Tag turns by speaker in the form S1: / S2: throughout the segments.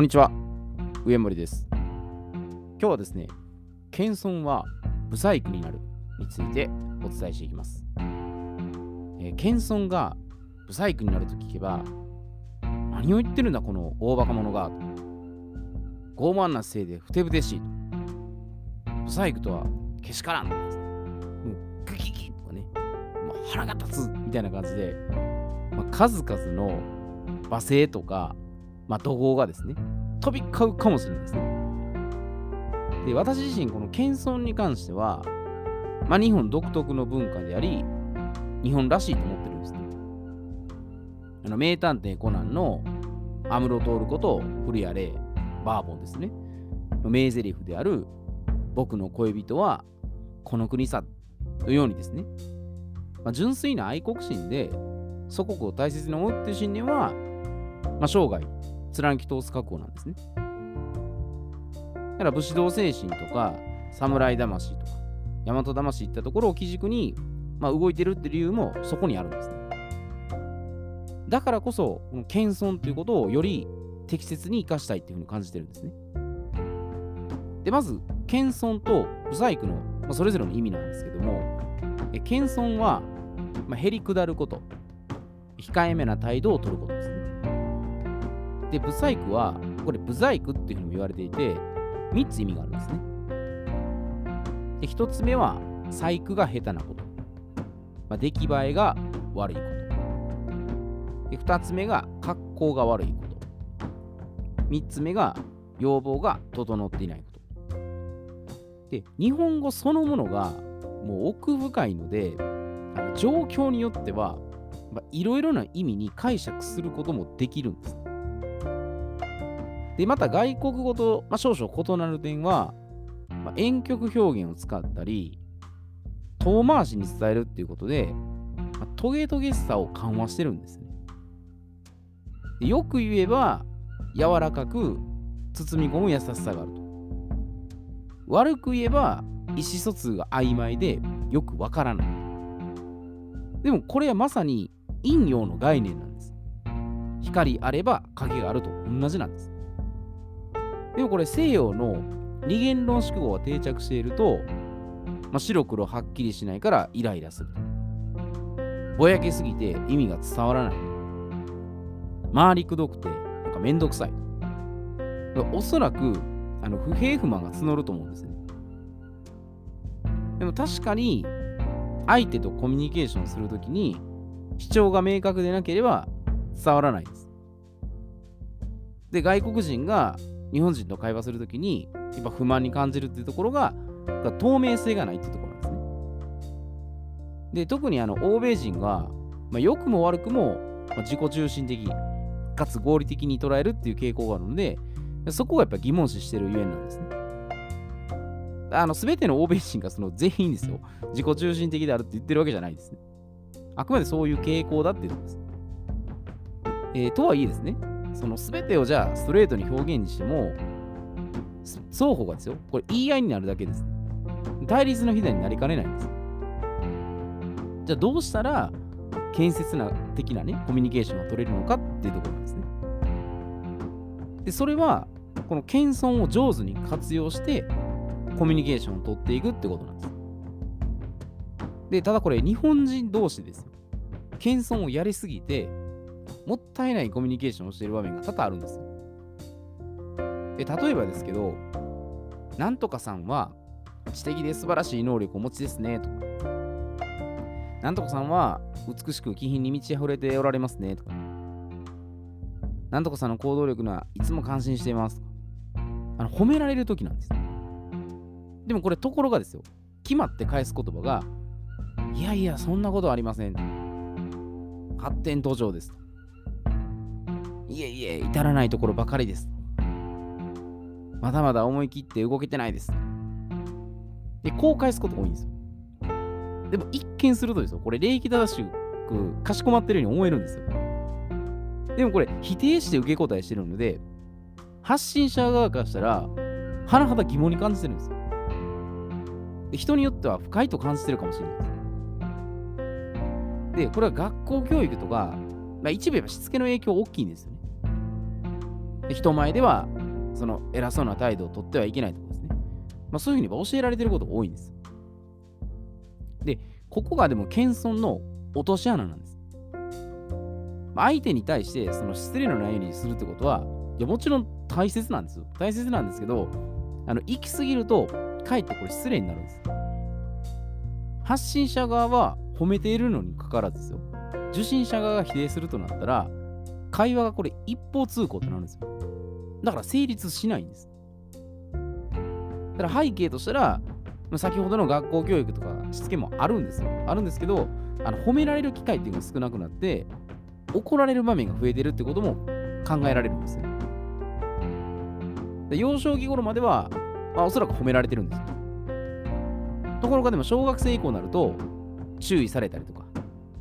S1: こんにちは、上森です。今日はですね、謙遜はブサイクになるについてお伝えしていきます。えー謙遜がブサイクになると聞けば、何を言ってるんだ、この大バカ者が。傲慢なせいでふてぶてしいと。ブサイクとはけしからん。もうグキギとかね、もう腹が立つみたいな感じで、まあ、数々の罵声とか、まあ、怒号がですね、飛び交うかもしれないですね。で、私自身、この謙遜に関しては、まあ、日本独特の文化であり、日本らしいと思ってるんですね。あの名探偵コナンのアムロトールこと古谷レ、バーボンですね。の名台詞である、僕の恋人はこの国さ、のようにですね、まあ、純粋な愛国心で祖国を大切に思っていう信念は、まあ、生涯貫き通す覚悟なんですね。だから武士道精神とか侍魂とか大和魂いったところを基軸に、まあ、動いてるって理由もそこにあるんですね。だからこそ、この謙遜ということをより適切に生かしたいっていうふうに感じてるんですね。で、まず、謙遜とブサイクの、まあ、それぞれの意味なんですけども、え謙遜は、まあ、へり下ること、控えめな態度を取ることですね。で、ブサイクは、これ、ブザイクっていうふうにも言われていて、3つ意味があるんですね。で、1つ目は、細工が下手なこと。まあ、出来栄えが悪いこと。で、2つ目が、格好が悪いこと。3つ目が、要望が整っていないこと。で、日本語そのものが、もう奥深いので、あの状況によっては、いろいろな意味に解釈することもできるんです。で、また外国語と、まあ、少々異なる点は、まあ、遠曲表現を使ったり、遠回しに伝えるっていうことで、まあトゲトゲしさを緩和してるんですね。でよく言えば、柔らかく包み込む優しさがあると。悪く言えば、意思疎通が曖昧でよくわからない。でもこれはまさに陰陽の概念なんです。光あれば影があると同じなんです。でもこれ西洋の二元論思考が定着していると、まあ、白黒はっきりしないからイライラする。ぼやけすぎて意味が伝わらない。回りくどくてなんかめんどくさい。おそらくあの不平不満が募ると思うんですね。でも確かに相手とコミュニケーションするときに主張が明確でなければ伝わらないです。で、外国人が日本人と会話するときにやっぱ不満に感じるっていうところが透明性がないっていうところなんですね。で、特にあの欧米人が、まあ、良くも悪くも、まあ自己中心的かつ合理的に捉えるっていう傾向があるので、そこがやっぱ疑問視してるゆえんなんですね。あの、すべての欧米人がその全員ですよ。自己中心的であるって言ってるわけじゃないですね。あくまでそういう傾向だっていうことです。えーとはいえですね、そのすべてをじゃあストレートに表現にしても、双方がですよ、これ言い合いになるだけです。対立の火種になりかねないんです。じゃあどうしたら建設な的なね、コミュニケーションが取れるのかっていうところなんですね。で、それは、この謙遜を上手に活用して、コミュニケーションを取っていくってことなんです。で、ただこれ、日本人同士ですよ。謙遜をやりすぎて、もったいないコミュニケーションをしている場面が多々あるんですよ。で、例えばですけど、なんとかさんは知的で素晴らしい能力をお持ちですね、とか。なんとかさんは美しく気品に満ち溢れておられますね、とか。なんとかさんの行動力にはいつも感心しています。とかあの褒められるときなんです。でもこれ、ところがですよ。決まって返す言葉が、いやいや、そんなことありません。発展途上ですと。いえいえ、至らないところばかりです。まだまだ思い切って動けてないです。で、こう返すことが多いんですよ。でも一見するとですよ、これ礼儀正しくかしこまってるように思えるんですよ。でもこれ否定して受け答えしてるので、発信者側からしたら、甚だ疑問に感じてるんですよ。で人によっては不快と感じてるかもしれないです。で、これは学校教育とか、まあ、一部やっぱしつけの影響大きいんですよ。人前ではその偉そうな態度をとってはいけないとかですね。まあ、そういうふうに教えられてることが多いんです。で、ここがでも謙遜の落とし穴なんです。ま相手に対してその失礼のないようにするってことは、いやもちろん大切なんですよ。大切なんですけど、あの行き過ぎると、かえってこれ失礼になるんです。発信者側は褒めているのにかかわらずですよ。受信者側が否定するとなったら、会話がこれ一方通行となるんですよ。だから成立しないんです。だから背景としたら、先ほどの学校教育とかしつけもあるんですよ。あるんですけど、あの褒められる機会っていうのが少なくなって、怒られる場面が増えてるってことも考えられるんですよ。で幼少期頃までは、まあ、おそらく褒められてるんですよ。ところがでも小学生以降になると注意されたりとか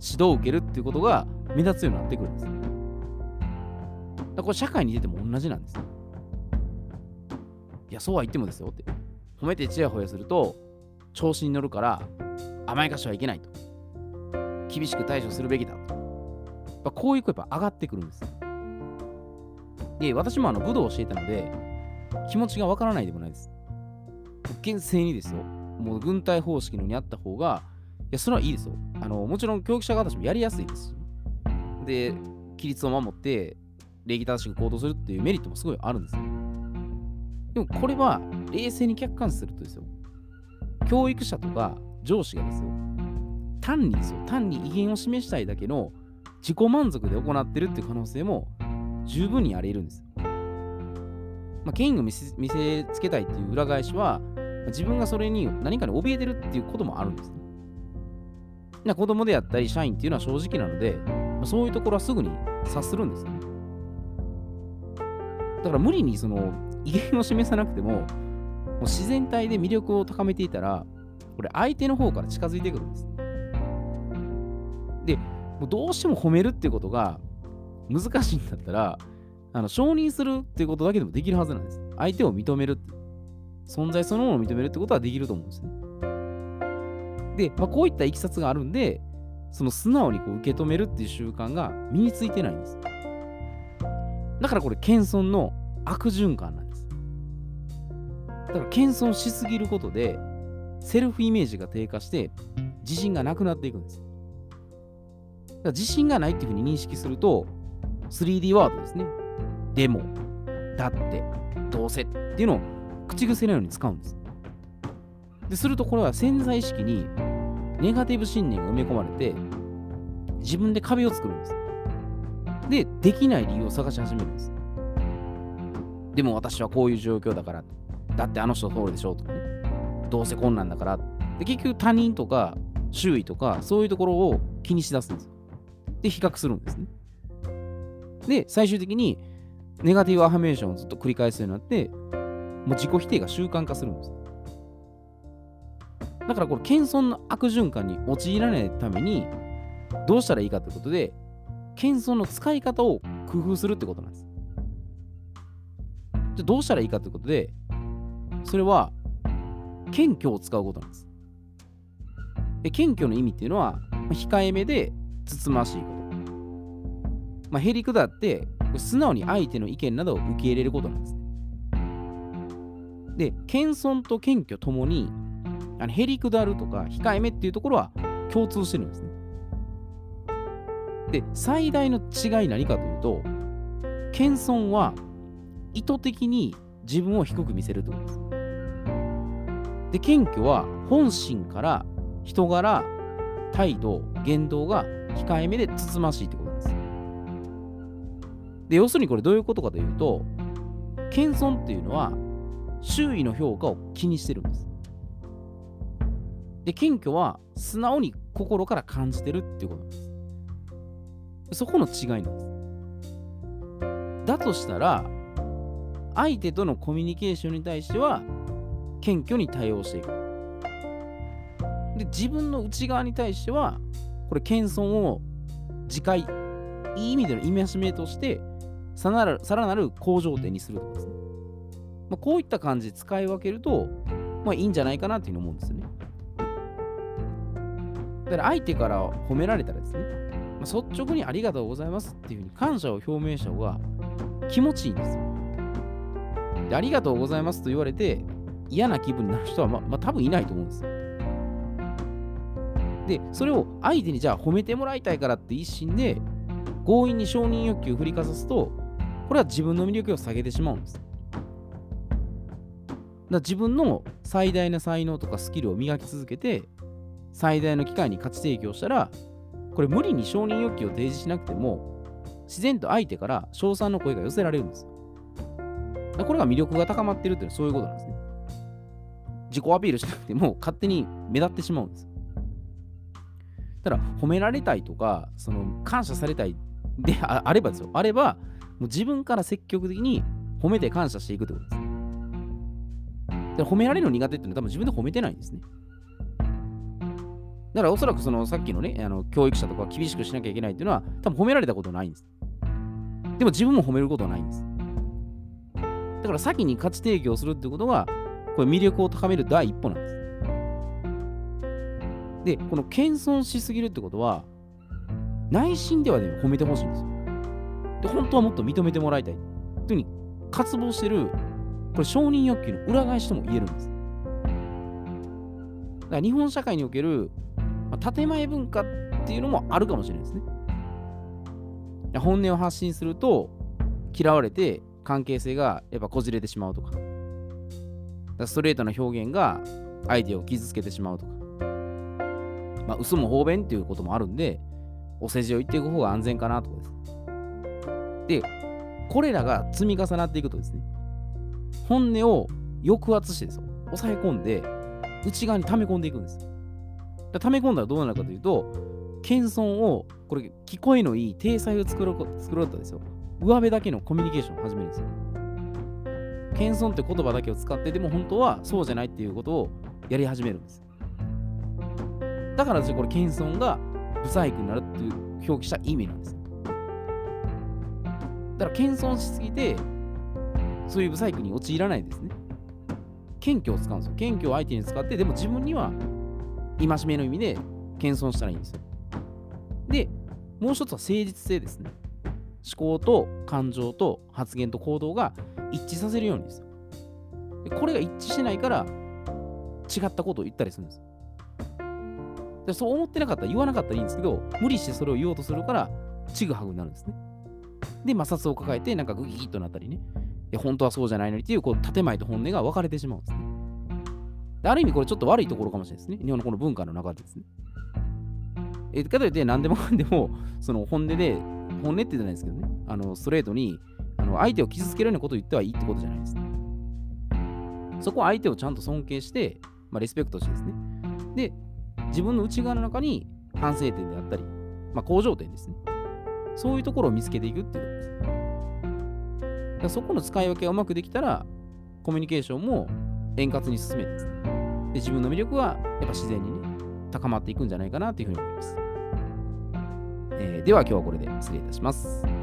S1: 指導を受けるっていうことが目立つようになってくるんです。だこれ社会に出ても同じなんです。いや、そうは言ってもですよって。褒めてちやほやすると調子に乗るから甘やかしはいけないと。厳しく対処するべきだと。ぱこういう声やっぱ上がってくるんです。で、私もあの武道を教えたので、気持ちがわからないでもないです。厳正にですよ。もう軍隊方式のにあった方が、いや、それはいいですよ。あの、もちろん教育者側たちもやりやすいです。で、規律を守って、礼儀正しく行動するっていうメリットもすごいあるんですよ。でもこれは冷静に客観するとですよ。教育者とか上司がですよ。単にですよ。単に威厳を示したいだけの自己満足で行ってるっていう可能性も十分にあり得るんです。まあ、権威を見せつけたいっていう裏返しは、自分がそれに何かに怯えてるっていうこともあるんです、ね。子供であったり社員っていうのは正直なので、まあ、そういうところはすぐに察するんですよ。だから無理にその威厳を示さなくても、もう自然体で魅力を高めていたら、これ相手の方から近づいてくるんです。で、もうどうしても褒めるっていうことが難しいんだったら、あの承認するっていうことだけでもできるはずなんです。相手を認める存在そのものを認めるってことはできると思うんですね。で、まあ、こういったいきさつがあるんで、その素直にこう受け止めるっていう習慣が身についてないんです。だからこれ、謙遜の悪循環なんです。だから謙遜しすぎることで、セルフイメージが低下して、自信がなくなっていくんです。から自信がないっていうふうに認識すると、3D ワードですね。でも、だって、どうせっていうのを口癖のように使うんです。ですると、これは潜在意識にネガティブ信念が埋め込まれて、自分で壁を作るんです。で、できない理由を探し始めるんです。でも私はこういう状況だから。だってあの人通るでしょとかね。どうせこんなんだから。で、結局他人とか周囲とかそういうところを気にしだすんです。で比較するんですね。で、最終的にネガティブアファメーションをずっと繰り返すようになって、もう自己否定が習慣化するんです。だからこれ、謙遜の悪循環に陥らないために、どうしたらいいかということで、謙遜の使い方を工夫するってことなんです。じゃどうしたらいいかということで、それは、謙虚を使うことなんです。で謙虚の意味っていうのは、控えめでつつましいこと。まあ、へりくだって、素直に相手の意見などを受け入れることなんです。で、謙遜と謙虚ともに、あのへりくだるとか控えめっていうところは共通してるんですね。で、最大の違い何かというと、謙遜は意図的に自分を低く見せるってことです。で、謙虚は本心から人柄、態度、言動が控えめでつつましいってことです。で、要するにこれどういうことかというと、謙遜っていうのは周囲の評価を気にしてるんです。で、謙虚は素直に心から感じてるっていうことです。そこの違いなんです。だとしたら、相手とのコミュニケーションに対しては謙虚に対応していく。で、自分の内側に対してはこれ謙遜を次回いい意味での戒めとしてさらなるさらなる向上点にするとかですね、まあ、こういった感じで使い分けると、まあ、いいんじゃないかなっていうの思うんですよねだから相手から褒められたらですね、率直にありがとうございますっていうふうに感謝を表明した方が気持ちいいんですよ。でありがとうございますと言われて嫌な気分になる人はま、まあ、多分いないと思うんですよ。で、それを相手にじゃあ褒めてもらいたいからって一心で強引に承認欲求を振りかざすと、これは自分の魅力を下げてしまうんです。だ自分の最大の才能とかスキルを磨き続けて、最大の機会に価値提供したら、これ無理に承認欲求を提示しなくても、自然と相手から称賛の声が寄せられるんです。これが魅力が高まってるっていうのはそういうことなんですね。自己アピールしなくても勝手に目立ってしまうんです。ただ、褒められたいとか、その感謝されたいであればですよ。あれば、もう自分から積極的に褒めて感謝していくってことです。で褒められるの苦手っていうのは多分自分で褒めてないんですね。だからおそらくそのさっきのね、あの教育者とか厳しくしなきゃいけないっていうのは多分褒められたことないんです。でも自分も褒めることはないんです。だから先に価値提供するってことが、これ魅力を高める第一歩なんです。で、この謙遜しすぎるってことは、内心ではね、褒めてほしいんですよ。で、本当はもっと認めてもらいたい。というふうに渇望してる、これ承認欲求の裏返しとも言えるんです。だから日本社会における、まあ、建前文化っていうのもあるかもしれないですね。本音を発信すると嫌われて関係性がやっぱこじれてしまうとか、かストレートな表現が相手を傷つけてしまうとか、まあ、嘘も方便っていうこともあるんで、お世辞を言っていく方が安全かなとかです。で、これらが積み重なっていくとですね、本音を抑圧してですよ、抑え込んで、内側に溜め込んでいくんです。溜め込んだらどうなるかというと、謙遜を、これ、聞こえのいい体裁を作ろう作ろうとですよ、上辺だけのコミュニケーションを始めるんですよ。謙遜って言葉だけを使って、でも本当はそうじゃないっていうことをやり始めるんです。だから私これ謙遜が不細工になるっていう表記した意味なんです。だから謙遜しすぎて、そういう不細工に陥らないですね。謙虚を使うんですよ。謙虚を相手に使って、でも自分には戒めの意味で謙遜したらいいんですよ。で、もう一つは誠実性ですね。思考と感情と発言と行動が一致させるようにですよ。でこれが一致してないから違ったことを言ったりするんです。でそう思ってなかったら言わなかったらいいんですけど、無理してそれを言おうとするから、ちぐはぐになるんですね。で、摩擦を抱えて、なんかグギーッとなったりね、いや、本当はそうじゃないのにっていう、こう、建前と本音が分かれてしまうんですね。ある意味、これちょっと悪いところかもしれないですね。日本のこの文化の中でですね。えかといって、何でもかんでも、その本音で、本音ってじゃないですけどね、あのストレートにあの相手を傷つけるようなことを言ってはいいってことじゃないです、ね。そこは相手をちゃんと尊敬して、まあ、リスペクトしてですね。で、自分の内側の中に反省点であったり、まあ、向上点ですね。そういうところを見つけていくっていうことです。そこの使い分けがうまくできたら、コミュニケーションも円滑に進めてですね。で自分の魅力はやっぱ自然にね、高まっていくんじゃないかなというふうに思います。えー、では今日はこれで失礼いたします。